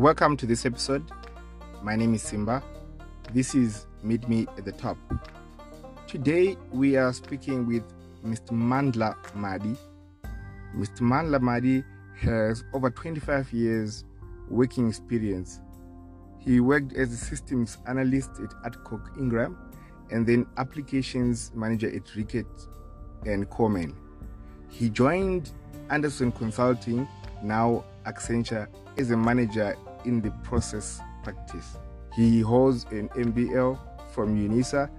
Welcome to this episode. My name is Simba. This is Meet Me at the Top. Today we are speaking with Mr. Mandla Madi. Mr. Mandla Madi has over 25 years working experience. He worked as a systems analyst at Adcock Ingram and then applications manager at Reckitt and Colman. He joined Andersen Consulting, now Accenture, as a manager in the process practice. He holds an MBL from UNISA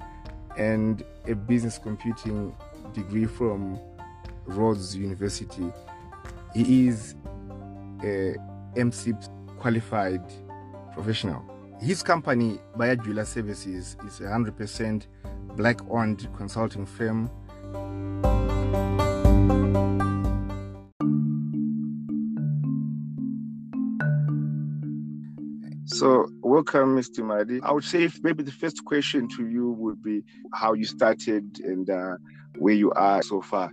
and a business computing degree from Rhodes University. He is a MSIP qualified professional. His company, Bayajula Services, is a 100% black owned consulting firm So, welcome, Mr. Madi. I would say maybe the first question to you would be how you started and uh, where you are so far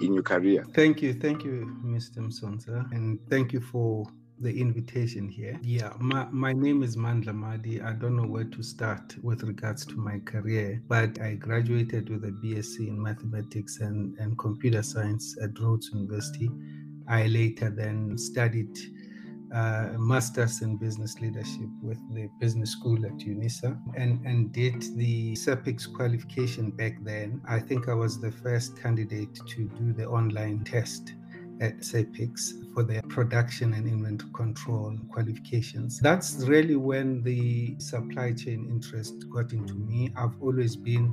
in your career. Thank you. Thank you, Mr. Msonsa. And thank you for the invitation here. Yeah, my, my name is Mandla Madi. I don't know where to start with regards to my career, but I graduated with a BSc in mathematics and, and computer science at Rhodes University. I later then studied uh, master's in business leadership with the business school at UNISA and, and did the SAPICS qualification back then. I think I was the first candidate to do the online test at SAPICS for the production and inventory control qualifications. That's really when the supply chain interest got into me. I've always been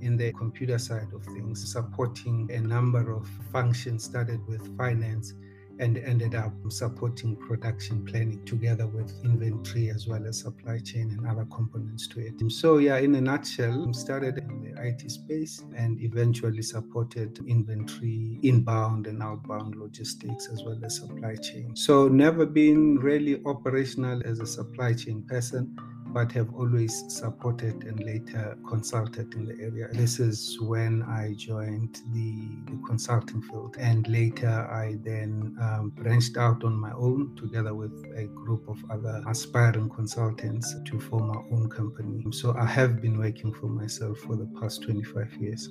in the computer side of things, supporting a number of functions, started with finance and ended up supporting production planning together with inventory as well as supply chain and other components to it. So, yeah, in a nutshell, started in the IT space and eventually supported inventory, inbound and outbound logistics as well as supply chain. So, never been really operational as a supply chain person but have always supported and later consulted in the area. This is when I joined the, the consulting field, and later I then um, branched out on my own together with a group of other aspiring consultants to form our own company. So I have been working for myself for the past 25 years.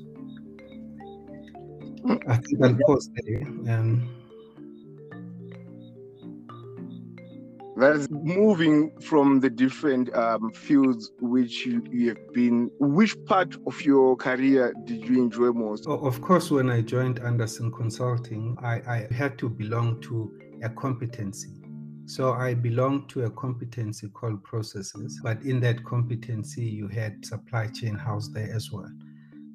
I think I'll pause there. Um, that is moving from the different um, fields which you, you, have been which part of your career did you enjoy most? Of course when i joined andersen consulting I, I had to belong to a competency. So i belonged to a competency called processes but in that competency you had supply chain house there as well.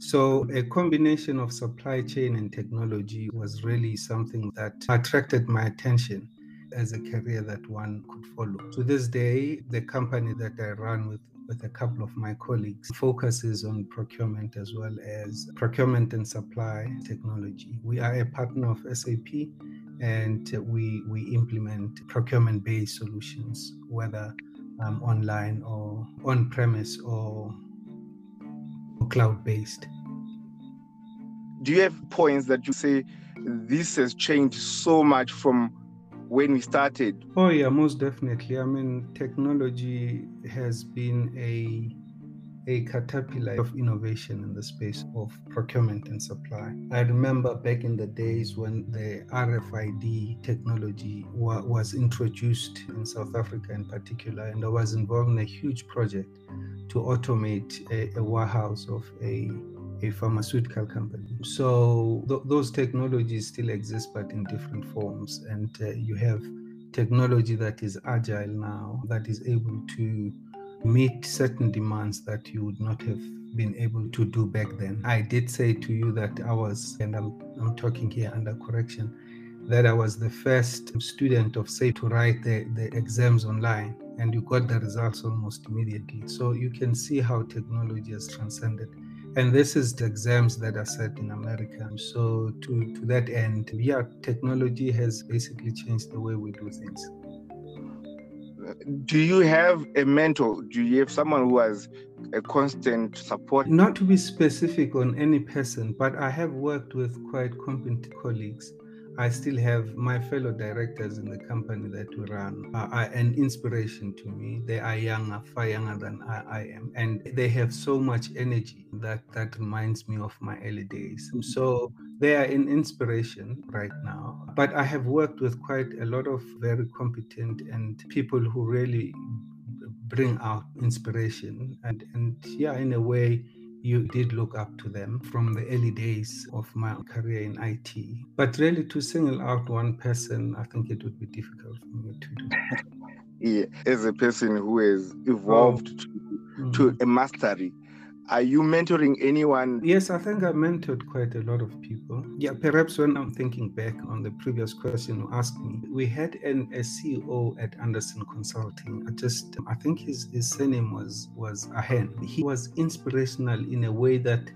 So, a combination of supply chain and technology was really something that attracted my attention as a career that one could follow. To this day, the company that I run with with a couple of my colleagues focuses on procurement as well as procurement and supply technology. We are a partner of SAP and we we implement procurement based solutions whether um, online or on premise or, or cloud based. Do you have points that you say this has changed so much from when we started? Oh, yeah, most definitely. I mean, technology has been a a caterpillar of innovation in the space of procurement and supply. I remember back in the days when the RFID technology wa- was introduced in South Africa in particular, and I was involved in a huge project to automate a, a warehouse of a a pharmaceutical company. So th- those technologies still exist, but in different forms. And uh, you have technology that is agile now, that is able to meet certain demands that you would not have been able to do back then. I did say to you that I was, and I'm, I'm talking here under correction, that I was the first student of SAPICS to write the, the exams online and you got the results almost immediately. So you can see how technology has transcended and this is the exams that are set in America. So to, to that end, yeah, technology has basically changed the way we do things. Do you have a mentor? Do you have someone who has a constant support? Not to be specific on any person, but I have worked with quite competent colleagues. I still have my fellow directors in the company that we run are, are an inspiration to me. They are younger, far younger than I, I, am, and they have so much energy that that reminds me of my early days. So they are an inspiration right now. But I have worked with quite a lot of very competent and people who really bring out inspiration and and yeah in a way you did look up to them from the early days of my career in IT. But really, to single out one person, I think it would be difficult for me to do. yeah, as a person who has evolved oh. to, mm-hmm. to a mastery are you mentoring anyone? Yes, I think I mentored quite a lot of people. Yeah, perhaps when I'm thinking back on the previous question you asked me, we had an, a CEO at Andersen Consulting. I just, I think his, his surname was was Shaheen. He was inspirational in a way that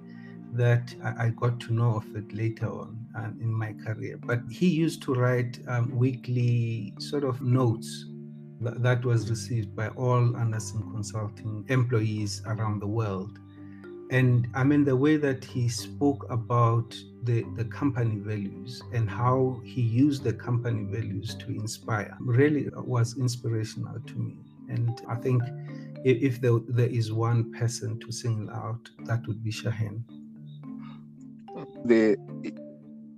that I got to know of it later on uh, in my career. But he used to write um, weekly sort of notes that was received by all Andersen Consulting employees around the world and I mean the way that he spoke about the, the company values and how he used the company values to inspire really was inspirational to me. And I think if, there, there is one person to single out, that would be Shaheen. The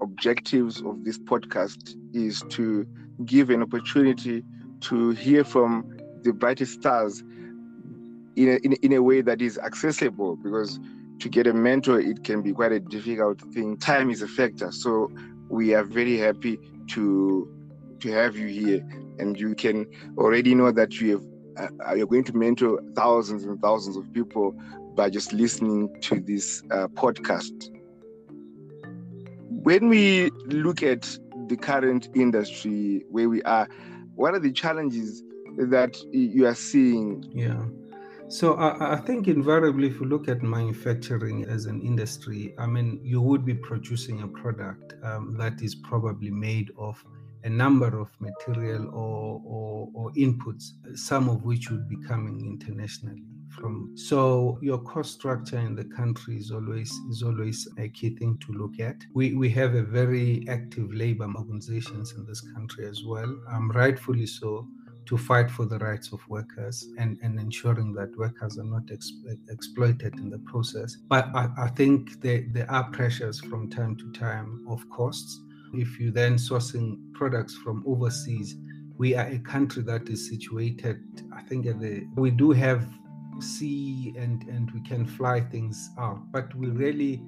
objectives of this podcast is to give an opportunity to hear from the brightest stars in a, in, in a way that is accessible because to get a mentor it can be quite a difficult thing. Time is a factor. So we are very happy to to have you here. And you can already know that you have uh, you're going to mentor thousands and thousands of people by just listening to this uh, podcast. When we look at the current industry where we are what are the challenges that you are seeing? Yeah so I, I, think invariably, if you look at manufacturing as an industry, I mean, you would be producing a product um, that is probably made of a number of material or, or, or inputs, some of which would be coming internationally from. So your cost structure in the country is always is always a key thing to look at. We we have a very active labor organizations in this country as well, um, rightfully so to fight for the rights of workers and, and ensuring that workers are not ex- exploited in the process. But I, I think there, there are pressures from time to time of costs. If you then sourcing products from overseas, we are a country that is situated, I think, at the, we do have sea and, and we can fly things out, but we really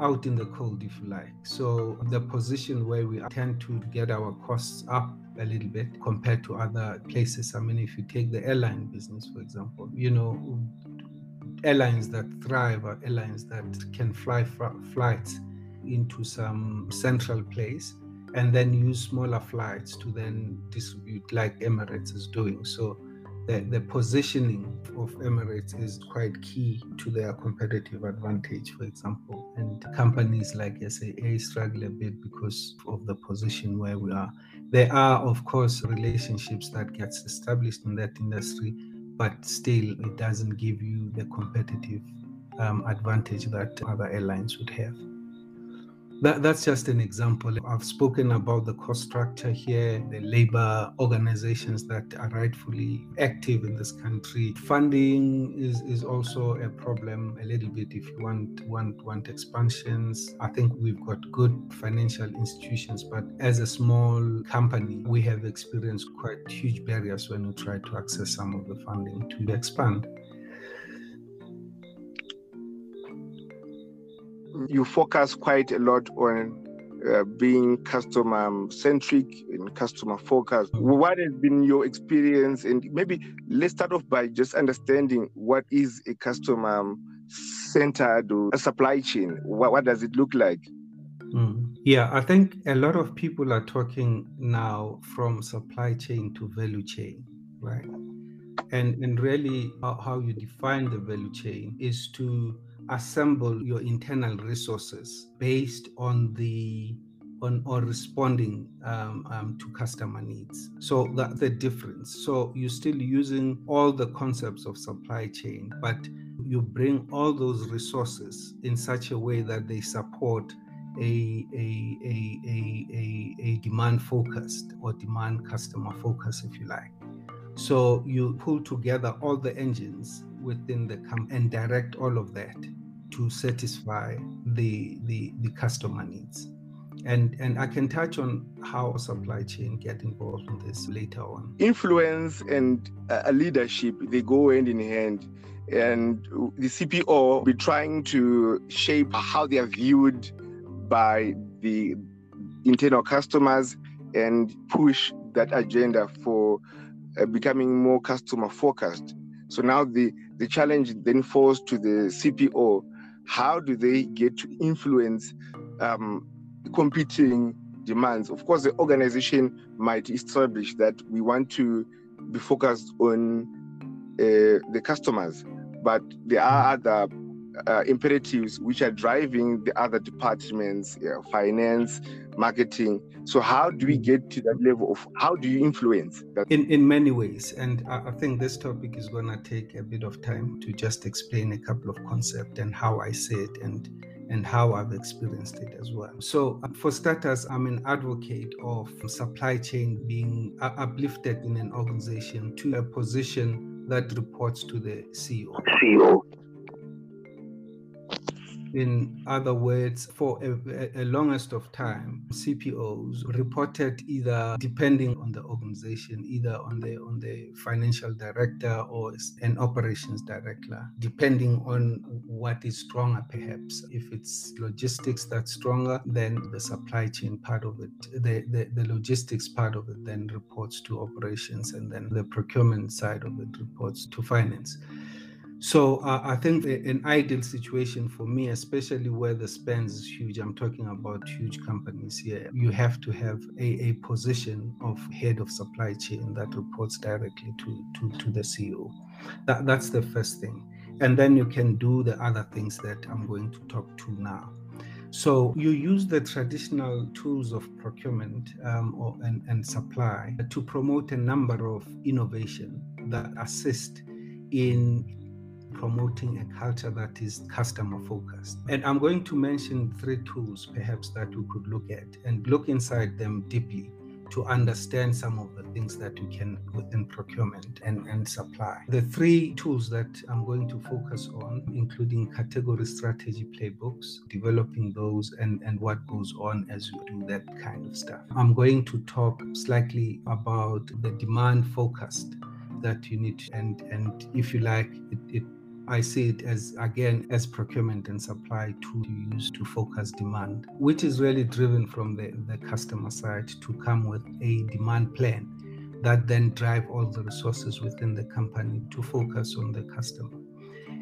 out in the cold, if you like. So the position where we tend to get our costs up a little bit compared to other places. I mean, if you take the airline business, for example, you know, airlines that thrive are airlines that can fly flights into some central place and then use smaller flights to then distribute like Emirates is doing. So the, the positioning of Emirates is quite key to their competitive advantage, for example. And companies like SAA struggle a bit because of the position where we are. There are, of course, relationships that gets established in that industry, but still it doesn't give you the competitive um, advantage that other airlines would have. That, that's just an example. I've spoken about the cost structure here, the labor organizations that are rightfully active in this country. Funding is, is also a problem a little bit if you want want want expansions. I think we've got good financial institutions, but as a small company, we have experienced quite huge barriers when we try to access some of the funding to expand. You focus quite a lot on uh, being customer centric and customer focused. What has been your experience? And maybe let's start off by just understanding what is a customer centered supply chain. What, what does it look like? Mm. Yeah, I think a lot of people are talking now from supply chain to value chain, right? And and really, how, how you define the value chain is to assemble your internal resources based on the on or responding um, um, to customer needs. So that's the difference. So you're still using all the concepts of supply chain, but you bring all those resources in such a way that they support a, a, a, a, a, demand focused or demand customer focus, if you like. So you pull together all the engines within the company and direct all of that to satisfy the, the, the customer needs. And, and I can touch on how supply chain get involved in this later on. Influence and uh, leadership, they go hand in hand. And the CPO be trying to shape how they are viewed by the internal customers and push that agenda for uh, becoming more customer focused. So now the, the challenge then falls to the CPO. How do they get to influence um, competing demands? Of course, the organization might establish that we want to be focused on uh, the customers, but there are other uh, imperatives which are driving the other departments, uh, finance, marketing. So how do we get to that level of how do you influence that? In in many ways, and I, I think this topic is going to take a bit of time to just explain a couple of concepts and how I see it and and how I've experienced it as well. So, for starters, I'm an advocate of supply chain being uplifted in an organization to a position that reports to the CEO. CEO. In other words, for a, a, longest of time, CPOs reported either, depending on the organization, either on the on the financial director or an operations director, depending on what is stronger, perhaps. If it's logistics that's stronger, then the supply chain part of it, the, the, the logistics part of it then reports to operations, and then the procurement side of it reports to finance. So uh, I think an ideal situation for me, especially where the spend is huge, I'm talking about huge companies here, you have to have a, a position of head of supply chain that reports directly to, to, to the CEO. That, that's the first thing. And then you can do the other things that I'm going to talk to now. So you use the traditional tools of procurement um, or, and, and supply to promote a number of innovation that assist in promoting a culture that is customer focused. And I'm going to mention three tools perhaps that we could look at and look inside them deeply to understand some of the things that we can within procurement and, and supply. The three tools that I'm going to focus on, including category strategy playbooks, developing those and, and what goes on as we do that kind of stuff. I'm going to talk slightly about the demand focused that you need and and if you like it, it I see it as, again, as procurement and supply to use to focus demand, which is really driven from the, the customer side to come with a demand plan that then drive all the resources within the company to focus on the customer.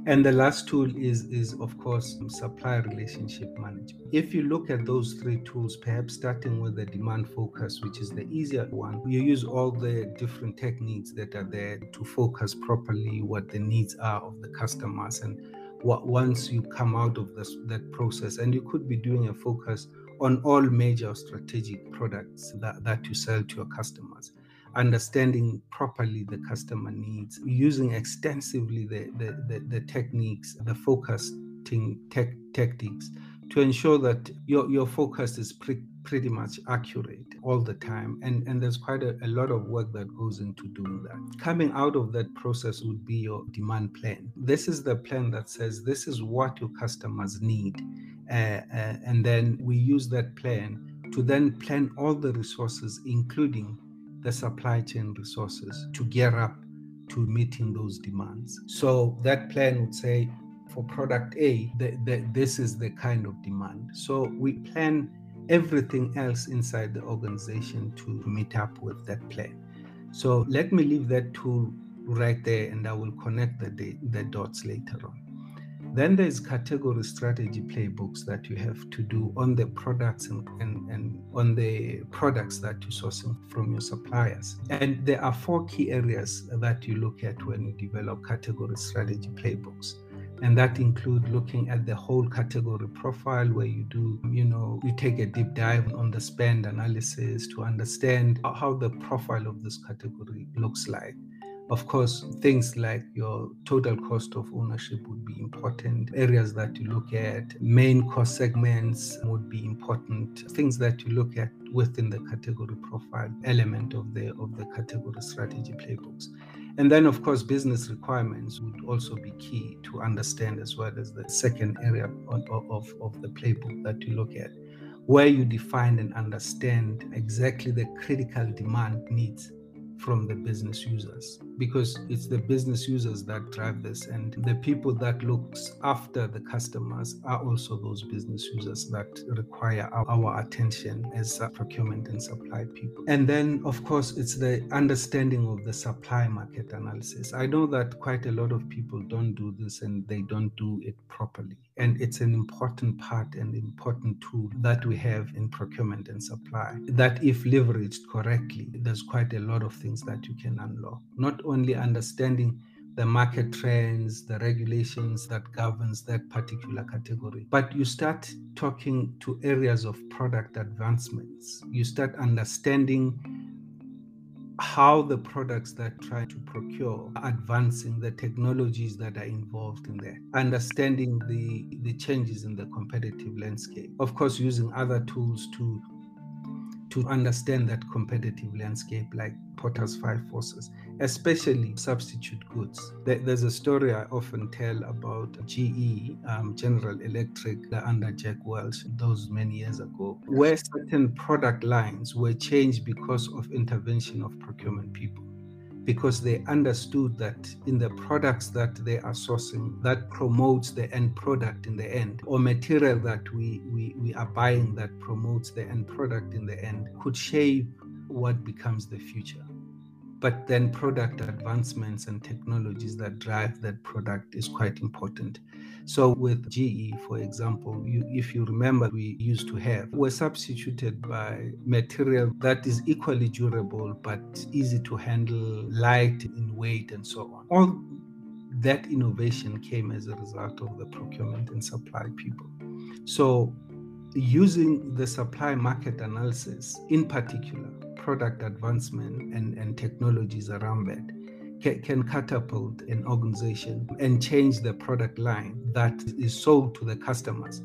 And the last tool is, is of course, supply relationship management. If you look at those three tools, perhaps starting with the demand focus, which is the easier one, you use all the different techniques that are there to focus properly what the needs are of the customers and what once you come out of this that process and you could be doing a focus on all major strategic products that, that you sell to your customers understanding properly the customer needs, using extensively the, the, the, the techniques, the focusing tech, tactics to ensure that your, your focus is pre- pretty much accurate all the time. And, and there's quite a, a lot of work that goes into doing that. Coming out of that process would be your demand plan. This is the plan that says this is what your customers need. Uh, uh, and then we use that plan to then plan all the resources, including the supply chain resources to gear up to meeting those demands. So that plan would say for product A, the, the, this is the kind of demand. So we plan everything else inside the organization to meet up with that plan. So let me leave that tool right there and I will connect the, the dots later on. Then there's category strategy playbooks that you have to do on the products and, and, and on the products that you're sourcing from your suppliers. And there are four key areas that you look at when you develop category strategy playbooks and that include looking at the whole category profile where you do you know you take a deep dive on the spend analysis to understand how the profile of this category looks like Of course, things like your total cost of ownership would be important. Areas that you look at, main cost segments would be important. Things that you look at within the category profile element of the of the category strategy playbooks. And then, of course, business requirements would also be key to understand as well as the second area of, of, of the playbook that you look at, where you define and understand exactly the critical demand needs from the business users because it's the business users that drive this and the people that looks after the customers are also those business users that require our, our attention as procurement and supply people. And then of course it's the understanding of the supply market analysis. I know that quite a lot of people don't do this and they don't do it properly. And it's an important part and important tool that we have in procurement and supply that if leveraged correctly there's quite a lot of things that you can unlock. Not only understanding the market trends the regulations that governs that particular category but you start talking to areas of product advancements. You start understanding how the products that try to procure advancing the technologies that are involved in there understanding the the changes in the competitive landscape. Of course using other tools to to understand that competitive landscape like Porter's five forces, especially substitute goods. There's a story I often tell about GE, um, General Electric, under Jack Welch, those many years ago, where certain product lines were changed because of intervention of procurement people. Because they understood that in the products that they are sourcing that promotes the end product in the end or material that we, we, we are buying that promotes the end product in the end could shape what becomes the future but then product advancements and technologies that drive that product is quite important so with GE, for example, you, if you remember, we used to have were substituted by material that is equally durable but easy to handle, light in weight, and so on. All that innovation came as a result of the procurement and supply people. So using the supply market analysis, in particular, product advancement and, and technologies around that, can, can catapult an organization and change the product line that is sold to the customers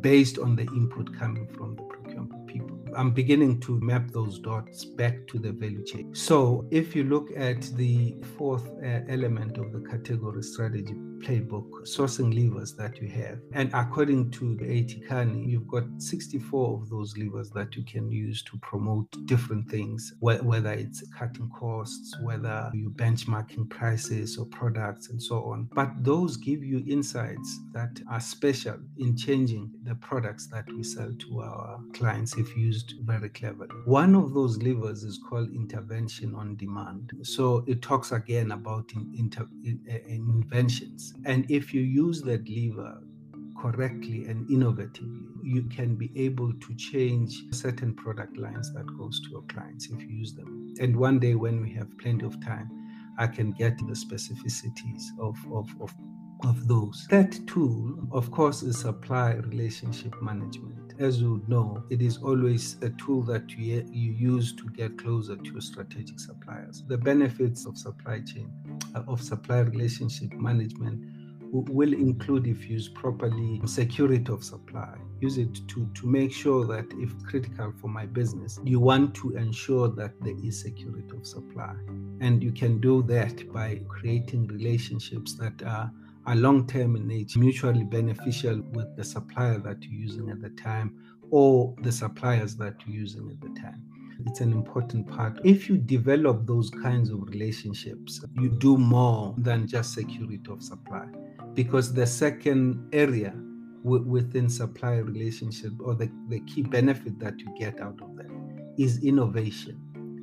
based on the input coming from the procurement people. I'm beginning to map those dots back to the value chain. So, if you look at the fourth uh, element of the category strategy playbook, sourcing levers that you have, and according to the A.T. Kearney, you've got 64 of those levers that you can use to promote different things, whether it's cutting costs, whether you're benchmarking prices or products, and so on. But those give you insights that are special in changing the products that we sell to our clients if used very cleverly. One of those levers is called intervention on demand. So it talks again about in, inter, in, in inventions. And if you use that lever correctly and innovatively, you can be able to change certain product lines that goes to your clients if you use them. And one day when we have plenty of time, I can get the specificities of, of, of, of those. That tool, of course, is supply relationship management as you know, it is always a tool that you, you use to get closer to your strategic suppliers. The benefits of supply chain, of supply relationship management will mm. include if used properly security of supply. Use it to to make sure that if critical for my business you want to ensure that there is security of supply. And you can do that by creating relationships that are are long term in nature, mutually beneficial with the supplier that you're using at the time or the suppliers that you're using at the time. It's an important part. If you develop those kinds of relationships, you do more than just security of supply. Because the second area within supply relationship or the, the key benefit that you get out of that is innovation,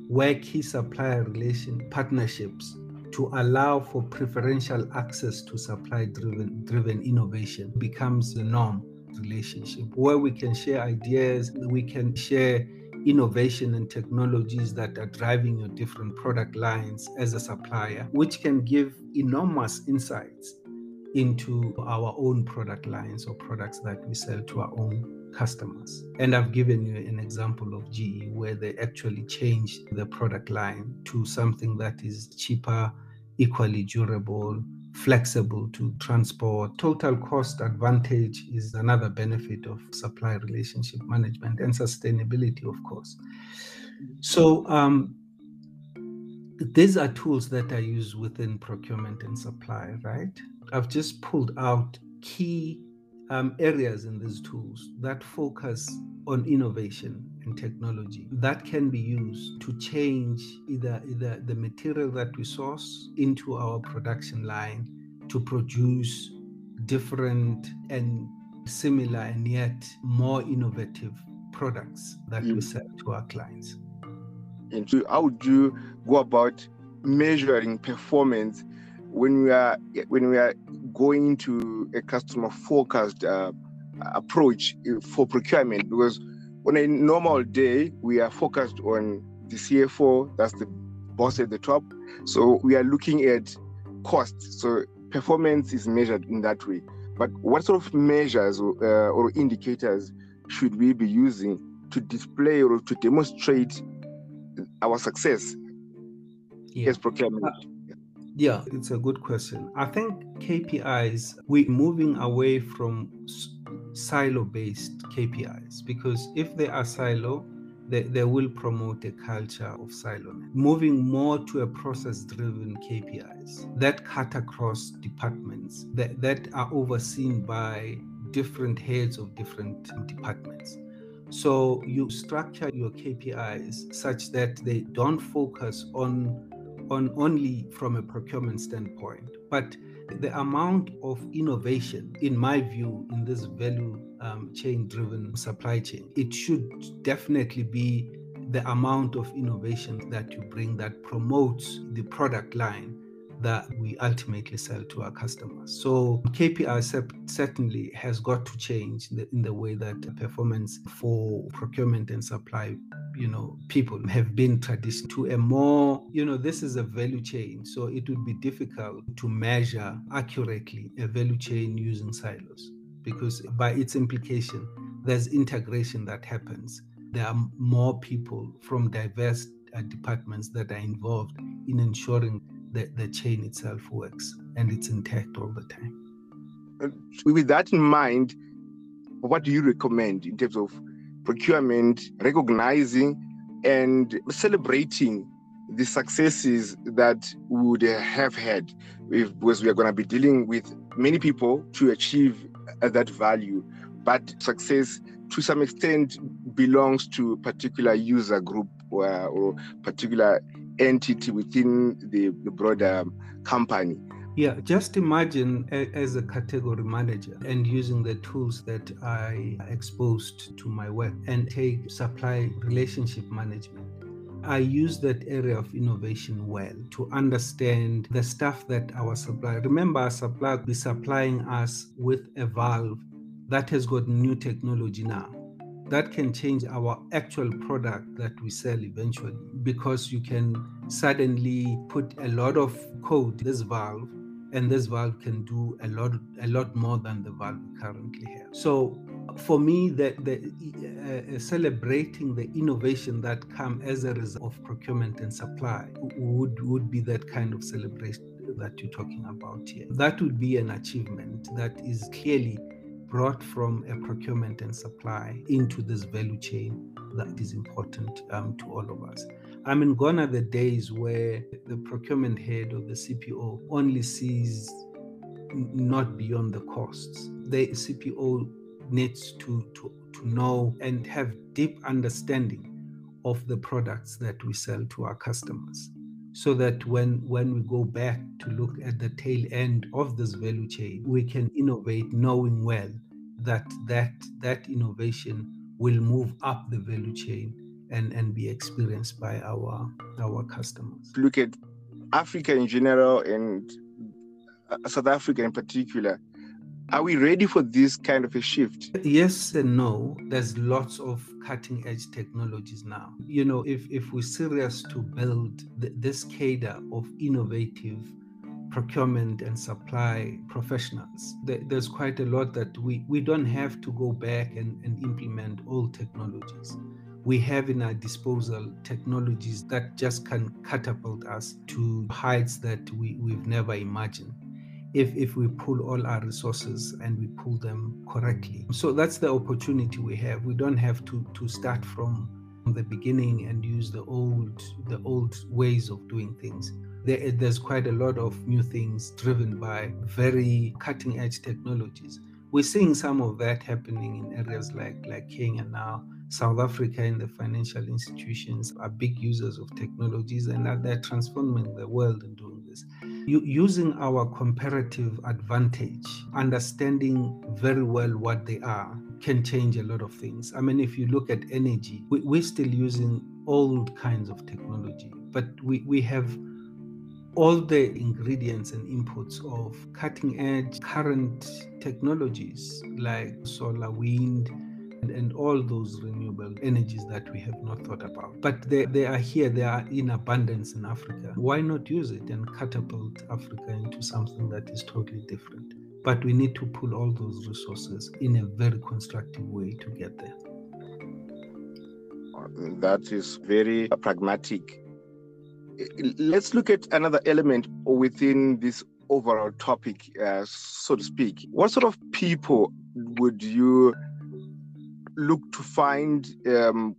where key supplier relation partnerships to allow for preferential access to supply driven, driven innovation becomes the norm relationship where we can share ideas, we can share innovation and technologies that are driving your different product lines as a supplier, which can give enormous insights into our own product lines or products that we sell to our own customers. And I've given you an example of GE where they actually changed the product line to something that is cheaper equally durable, flexible to transport. Total cost advantage is another benefit of supply relationship management and sustainability, of course. So, um, these are tools that I use within procurement and supply, right? I've just pulled out key um, areas in these tools that focus on innovation and technology that can be used to change either either the material that we source into our production line to produce different and similar and yet more innovative products that mm. we sell to our clients. And so how would you go about measuring performance when we are when we are going to a customer focused uh, approach for procurement because on a normal day we are focused on the CFO that's the boss at the top. So we are looking at costs. So performance is measured in that way. But what sort of measures or, uh, or indicators should we be using to display or to demonstrate our success? Yeah. as procurement. Uh, yeah, it's a good question. I think KPIs, we're moving away from silo based KPIs because if they are silo, they, they will promote a culture of silo. Moving more to a process driven KPIs that cut across departments, that, that are overseen by different heads of different departments. So you structure your KPIs such that they don't focus on on only from a procurement standpoint, but the amount of innovation, in my view, in this value um, chain driven supply chain, it should definitely be the amount of innovation that you bring that promotes the product line that we ultimately sell to our customers. So KPI certainly has got to change in the way that performance for procurement and supply, you know, people have been traditional to a more, you know, this is a value chain. So it would be difficult to measure accurately a value chain using silos because by its implication, there's integration that happens. There are more people from diverse uh, departments that are involved in ensuring the, the chain itself works and it's intact all the time. Uh, with that in mind, what do you recommend in terms of procurement, recognizing and celebrating the successes that we would have had if, because we are going to be dealing with many people to achieve uh, that value but success to some extent belongs to particular user group or, or particular entity within the, the broader company. Yeah, just imagine as a category manager and using the tools that I exposed to my work and take supply relationship management. I use that area of innovation well to understand the stuff that our supplier, remember, our supplier be supplying us with a valve that has got new technology now that can change our actual product that we sell eventually because you can suddenly put a lot of code this valve and this valve can do a lot a lot more than the valve we currently have. So for me the, the uh, uh, celebrating the innovation that come as a result of procurement and supply would would be that kind of celebration that you're talking about here. That would be an achievement that is clearly brought from a procurement and supply into this value chain that is important um, to all of us. I mean, gone are the days where the procurement head or the CPO only sees not beyond the costs. The CPO needs to, to, to know and have deep understanding of the products that we sell to our customers so that when when we go back to look at the tail end of this value chain we can innovate knowing well that that that innovation will move up the value chain and and be experienced by our our customers. Look at africa in general and uh, south africa in particular are we ready for this kind of a shift? Yes and no. There's lots of cutting edge technologies now. You know, if, if we're serious to build th- this cadre of innovative procurement and supply professionals, th- there's quite a lot that we, we don't have to go back and, and implement old technologies we have in our disposal technologies that just can catapult us to heights that we, we've never imagined if if we pull all our resources and we pull them correctly. So that's the opportunity we have. We don't have to to start from the beginning and use the old the old ways of doing things. There, there's quite a lot of new things driven by very cutting edge technologies. We're seeing some of that happening in areas like like Kenya now. South Africa and the financial institutions are big users of technologies and are they're transforming the world in doing this. Using our comparative advantage, understanding very well what they are, can change a lot of things. I mean, if you look at energy, we, we're still using old kinds of technology, but we, we have all the ingredients and inputs of cutting edge current technologies like solar, wind, and, and all those renewable energies that we have not thought about. But they, they are here, they are in abundance in Africa. Why not use it and catapult Africa into something that is totally different? But we need to pull all those resources in a very constructive way to get there. That is very pragmatic. Let's look at another element within this overall topic, uh, so to speak. What sort of people would you look to find um,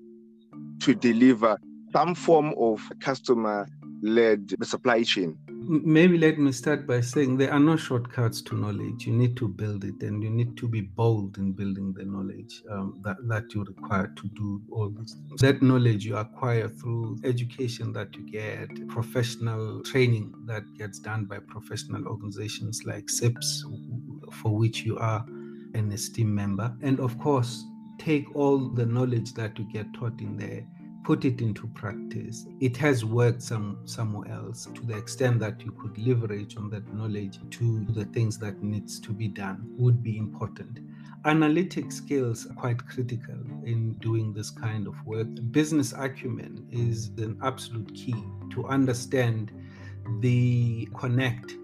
to deliver some form of customer led supply chain? Maybe let me start by saying there are no shortcuts to knowledge. You need to build it and you need to be bold in building the knowledge um, that, that you require to do all these things. That knowledge you acquire through education that you get, professional training that gets done by professional organizations like CIPS, for which you are an esteemed member. And of course, take all the knowledge that you get taught in there put it into practice. It has worked some somewhere else to the extent that you could leverage on that knowledge to the things that needs to be done would be important. Analytic skills are quite critical in doing this kind of work. Business acumen is an absolute key to understand the connect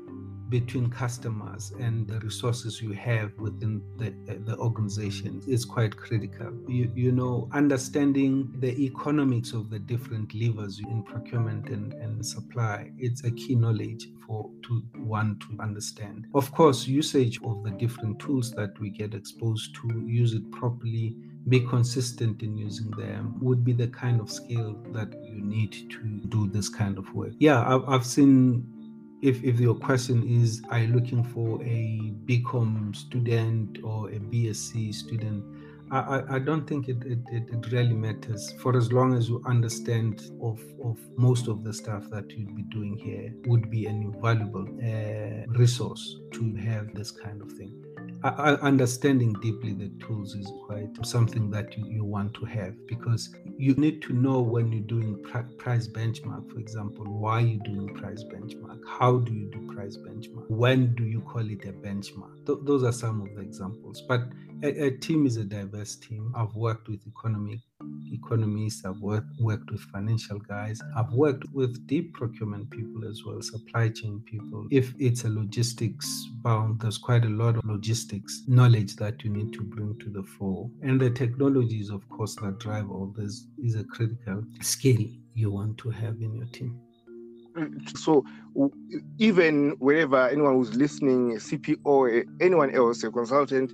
between customers and the resources you have within the, the organization is quite critical. You, you know, understanding the economics of the different levers in procurement and, and supply, it's a key knowledge for to one to understand. Of course, usage of the different tools that we get exposed to, use it properly, be consistent in using them would be the kind of skill that you need to do this kind of work. Yeah, I've, I've seen if, if your question is are you looking for a BCom student or a BSc student, I, I, I don't think it, it, it, really matters for as long as you understand of, of most of the stuff that you'd be doing here would be an invaluable uh, resource to have this kind of thing understanding deeply the tools is quite something that you, you want to have because you need to know when you're doing price benchmark, for example, why you're doing price benchmark, how do you do price benchmark, when do you call it a benchmark. Th- those are some of the examples. But a, a, team is a diverse team. I've worked with economic economists, I've worked, worked with financial guys, I've worked with deep procurement people as well, supply chain people. If it's a logistics bound, there's quite a lot of logistics knowledge that you need to bring to the fore. And the technologies, of course, that drive all this is a critical skill you want to have in your team. Mm. So, even wherever anyone who's listening, CPO, anyone else, a consultant,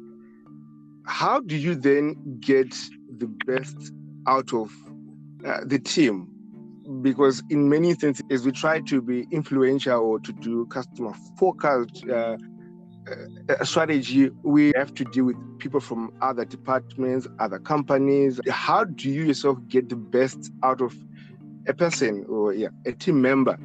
how do you then get the best out of uh, the team? Because in many instances, we try to be influential or to do customer focused uh, uh, strategy, we have to deal with people from other departments, other companies. How do you yourself get the best out of a person or yeah, a team member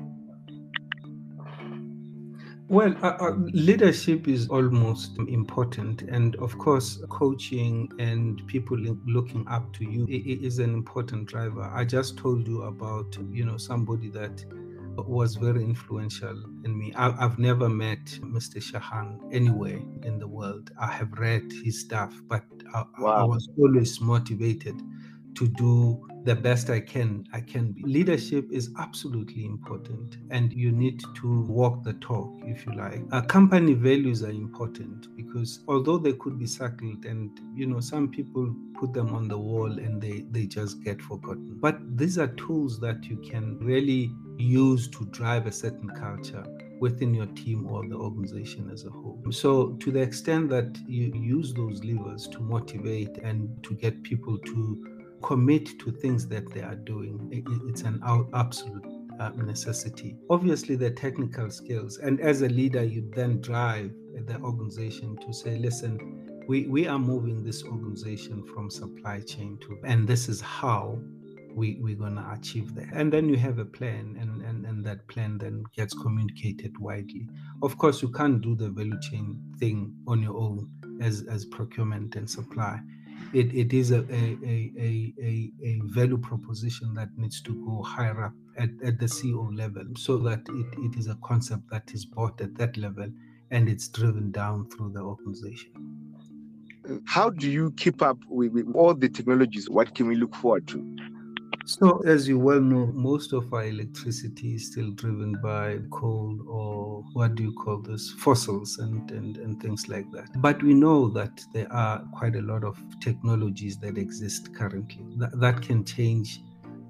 well, uh, uh, leadership is almost important. And of course, coaching and people looking up to you is an important driver. I just told you about, you know, somebody that was very influential in me. I, have never met Mr. Shaheen anywhere in the world. I have read his stuff, but I, wow. I was always motivated to do the best I can I can be. Leadership is absolutely important and you need to walk the talk if you like. Uh, company values are important because although they could be circled and you know some people put them on the wall and they they just get forgotten. But these are tools that you can really use to drive a certain culture within your team or the organization as a whole. So, to the extent that you use those levers to motivate and to get people to commit to things that they are doing. It's an absolute uh, necessity. Obviously, the technical skills, and as a leader, you then drive the organization to say, listen, we, we are moving this organization from supply chain to, and this is how we, we're going to achieve that. And then you have a plan, and, and, and that plan then gets communicated widely. Of course, you can't do the value chain thing on your own as, as procurement and supply it, it is a, a, a, a, a value proposition that needs to go higher up at, at the CEO level so that it, it is a concept that is bought at that level and it's driven down through the organization. How do you keep up with, with all the technologies? What can we look forward to? So, as you well know, most of our electricity is still driven by coal or what do you call this, fossils and, and, and things like that. But we know that there are quite a lot of technologies that exist currently that, that can change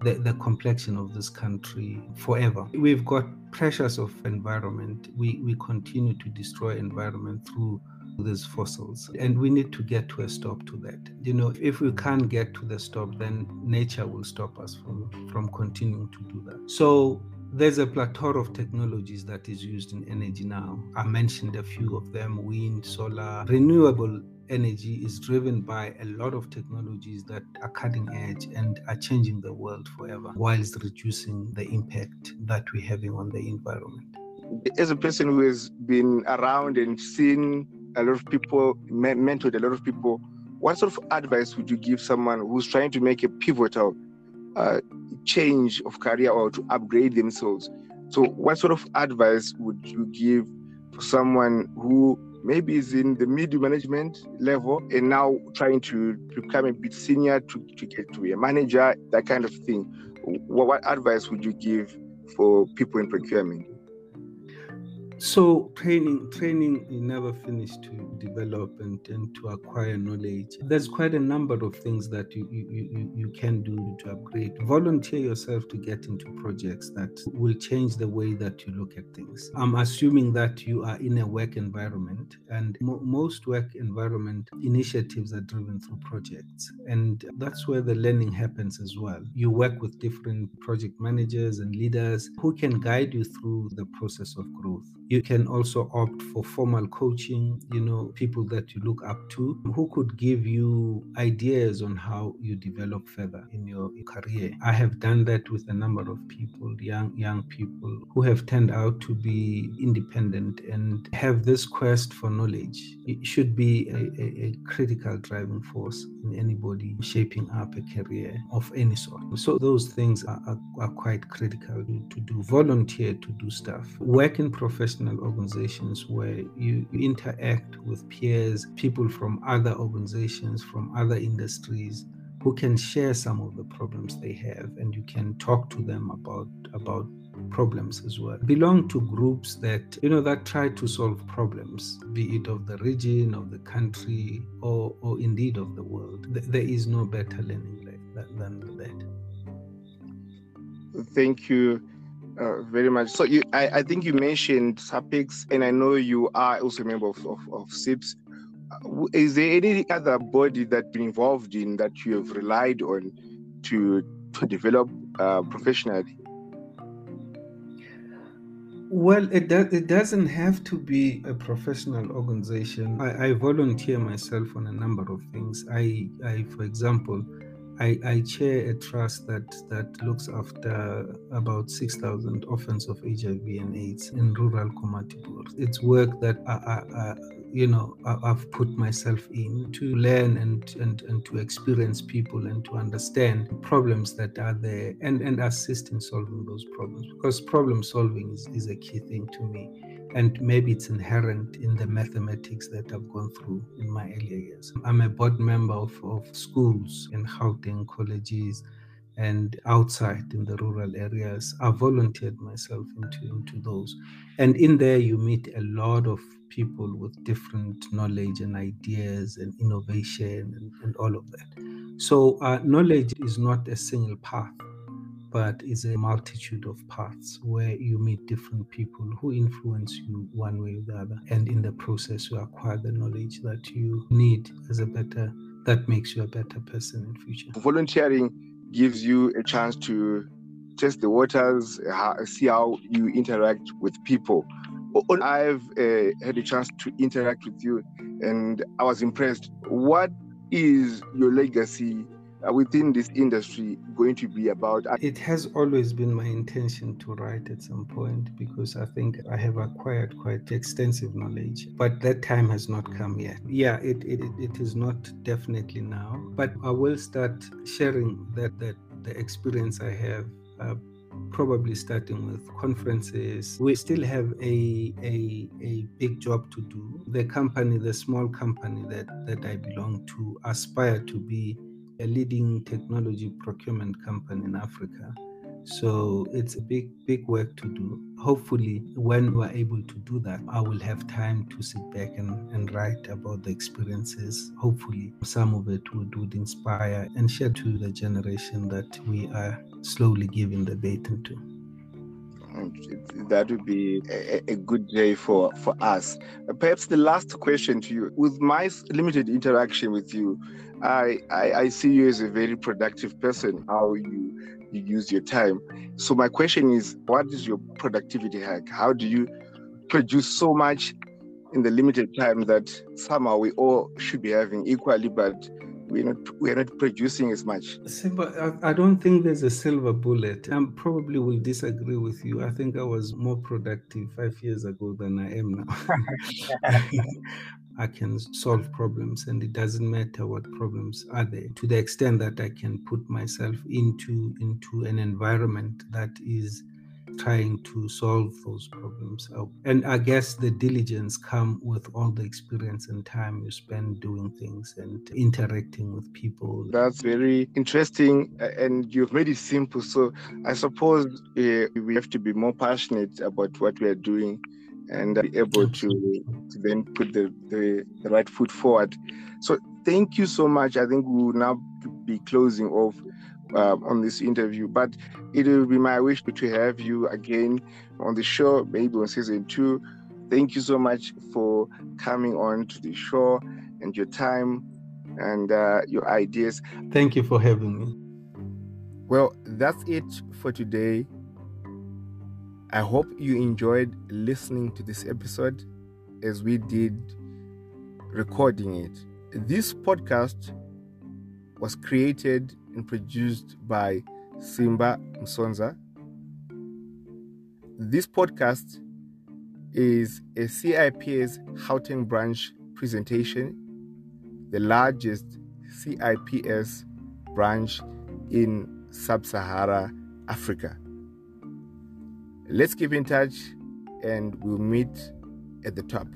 the, the complexion of this country forever. We've got pressures of environment. We, we continue to destroy environment through these fossils. And we need to get to a stop to that. You know, if we can't get to the stop, then nature will stop us from, from continuing to do that. So there's a plethora of technologies that is used in energy now. I mentioned a few of them wind, solar, renewable energy is driven by a lot of technologies that are cutting edge and are changing the world forever whilst reducing the impact that we're having on the environment. As a person who has been around and seen a lot of people, mentored a lot of people. What sort of advice would you give someone who's trying to make a pivotal uh, change of career or to upgrade themselves? So, what sort of advice would you give for someone who maybe is in the middle management level and now trying to become a bit senior to, to get to be a manager, that kind of thing? What, what advice would you give for people in procurement? So training, training, you never finish to develop and, and to acquire knowledge. There's quite a number of things that you, you, you, you can do to upgrade. Volunteer yourself to get into projects that will change the way that you look at things. I'm assuming that you are in a work environment and mo- most work environment initiatives are driven through projects. And that's where the learning happens as well. You work with different project managers and leaders who can guide you through the process of growth. You can also opt for formal coaching, you know, people that you look up to who could give you ideas on how you develop further in your career. I have done that with a number of people, young young people who have turned out to be independent and have this quest for knowledge. It should be a, a, a critical driving force in anybody shaping up a career of any sort. So those things are, are, are quite critical to do. Volunteer to do stuff. Work in professional organizations where you, interact with peers, people from other organizations, from other industries who can share some of the problems they have and you can talk to them about about problems as well. Belong to groups that you know that try to solve problems be it of the region of the country or or indeed of the world. There is no better learning than that. Thank you uh, very much. So you, I, I think you mentioned SAPICS, and I know you are also a member of, of, of CIPS. Uh, is there any other body that been involved in that you have relied on to to develop uh, professionally? Well, it, do, it doesn't have to be a professional organization. I, I volunteer myself on a number of things. I, I for example, I, I, chair a trust that that looks after about 6,000 orphans of HIV and AIDS in rural Komatipoort. It's work that I, I, I you know I, have put myself in to learn and, and and to experience people and to understand problems that are there and and assist in solving those problems because problem solving is, is a key thing to me and maybe it's inherent in the mathematics that I've gone through in my earlier years. I'm a board member of, of schools in Gauteng colleges and outside in the rural areas. I volunteered myself into, into those. And in there, you meet a lot of people with different knowledge and ideas and innovation and, and all of that. So, uh, knowledge is not a single path, but is a multitude of paths where you meet different people who influence you one way or the other. And in the process, you acquire the knowledge that you need as a better, that makes you a better person in future. Volunteering gives you a chance to test the waters, see how you interact with people. I've uh, had a chance to interact with you and I was impressed. What is your legacy within this industry going to be about? It has always been my intention to write at some point because I think I have acquired quite extensive knowledge, but that time has not come yet. Yeah, it, it, it is not definitely now, but I will start sharing that, that the experience I have. Uh, probably starting with conferences. We still have a, a, a big job to do. The company, the small company that, that I belong to, aspire to be a leading technology procurement company in Africa. So it's a big, big work to do. Hopefully, when we're able to do that, I will have time to sit back and, and write about the experiences. Hopefully, some of it would, would inspire and share to the generation that we are slowly giving the baton to. That would be a, a, good day for, for us. Perhaps the last question to you with my limited interaction with you, I, I, I see you as a very productive person, how you, you use your time. So, my question is what is your productivity hack? How do you produce so much in the limited time that somehow we all should be having equally, but we're not we're not producing as much. Simba, I, I don't think there's a silver bullet. I probably will disagree with you. I think I was more productive five years ago than I am now. I can solve problems, and it doesn't matter what problems are there. To the extent that I can put myself into into an environment that is trying to solve those problems. And I guess the diligence come with all the experience and time you spend doing things and interacting with people. That's very interesting, and you've made it simple. So I suppose uh, we have to be more passionate about what we are doing and be able to, to then put the, the, the right foot forward. So thank you so much. I think we will now be closing off uh, on this interview. But it will be my wish to have you again on the show, maybe on season two. Thank you so much for coming on to the show and your time and uh, your ideas. Thank you for having me. Well, that's it for today. I hope you enjoyed listening to this episode as we did recording it. This podcast was created and produced by Simba Msonza. This podcast is a CIPS Gauteng branch presentation, the largest CIPS branch in sub Sahara Africa. Let's keep in touch and we'll meet at the top.